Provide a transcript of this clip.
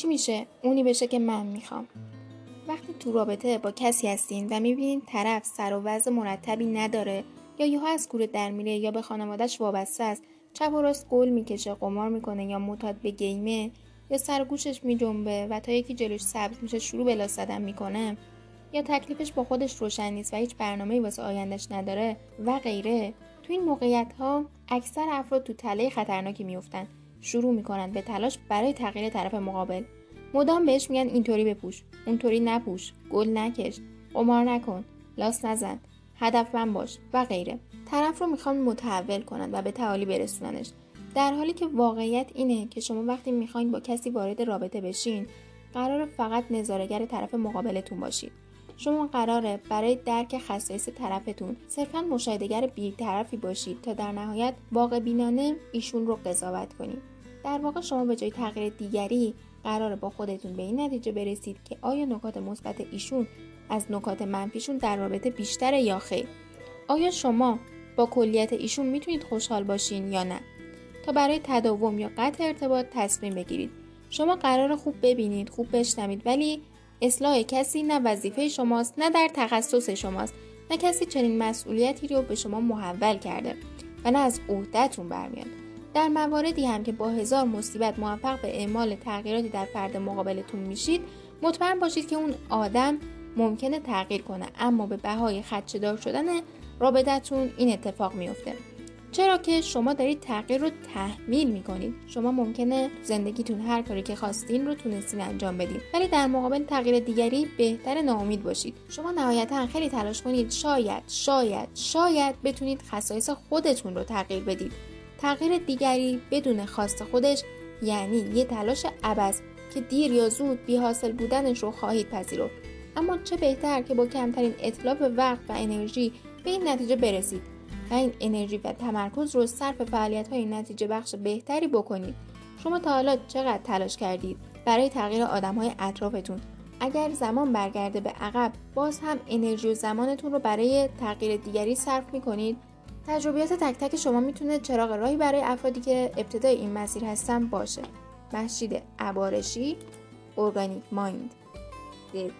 چی میشه؟ اونی بشه که من می‌خوام. وقتی تو رابطه با کسی هستین و می‌بینین طرف سر و وضع مرتبی نداره یا یهو از کوره در میره یا به خانوادهش وابسته است چپ و راست گل می‌کشه قمار می‌کنه یا معتاد به گیمه یا سر گوشش میجنبه و تا یکی جلوش سبز میشه شروع بلا زدن می‌کنه یا تکلیفش با خودش روشن نیست و هیچ برنامه واسه آیندهش نداره و غیره. تو این موقعیت ها اکثر افراد تو تله خطرناکی میفتن شروع می‌کنن به تلاش برای تغییر طرف مقابل. مدام بهش میگن اینطوری بپوش اونطوری نپوش گل نکش قمار نکن لاس نزن هدفمند باش و غیره. طرف رو می‌خوان متحول کنن و به تعالی برسوننش. در حالی که واقعیت اینه که شما وقتی می‌خواین با کسی وارد رابطه بشین قرار فقط نظارگر طرف مقابلتون باشید. شما قراره برای درک خصایص طرفتون صرفا مشاهدهگر بیطرفی باشید تا در نهایت واقع بینانه ایشون رو قضاوت کنید. در واقع شما به جای تغییر دیگری قراره با خودتون به این نتیجه برسید که آیا نکات مثبت ایشون از نکات منفیشون در رابطه بیشتره یا خیر؟ آیا شما با کلیت ایشون می‌تونید خوشحال باشین یا نه؟ تا برای تداوم یا قطع ارتباط تصمیم بگیرید. شما قرار خوب ببینید خوب بشنوید ولی اصلاح کسی نه وظیفه شماست نه در تخصص شماست نه کسی چنین مسئولیتی رو به شما محول کرده و نه از عهدهتون برمیاد. در مواردی هم که با هزار مصیبت موفق به اعمال تغییراتی در فرد مقابلتون میشید مطمئن باشید که اون آدم ممکنه تغییر کنه اما به بهای خدشدار شدن رابطتون این اتفاق میفته چرا که شما دارید تغییر رو تحمیل می‌کنید؟ شما ممکنه زندگیتون هر کاری که خواستین رو تونستین انجام بدید ولی در مقابل تغییر دیگری بهتر ناامید باشید. شما نهایتا خیلی تلاش کنید شاید شاید شاید بتونید خصایص خودتون رو تغییر بدید. تغییر دیگری بدون خواست خودش یعنی یه تلاش عبس که دیر یا زود بی حاصل بودنش رو خواهید پذیرفت. اما چه بهتر که با کمترین اطلاف وقت و انرژی به این نتیجه برسید. و این انرژی و تمرکز رو صرف فعالیت های نتیجه بخش بهتری بکنید. شما تا حالا چقدر تلاش کردید؟ برای تغییر آدم های اطرافتون. اگر زمان برگرده به عقب باز هم انرژی و زمانتون رو برای تغییر دیگری صرف می‌کنید. تجربیات تک تک شما می‌تونه چراغ راهی برای افرادی که ابتدای این مسیر هستن باشه. مسجد عبارشی ارگانیک مایند دید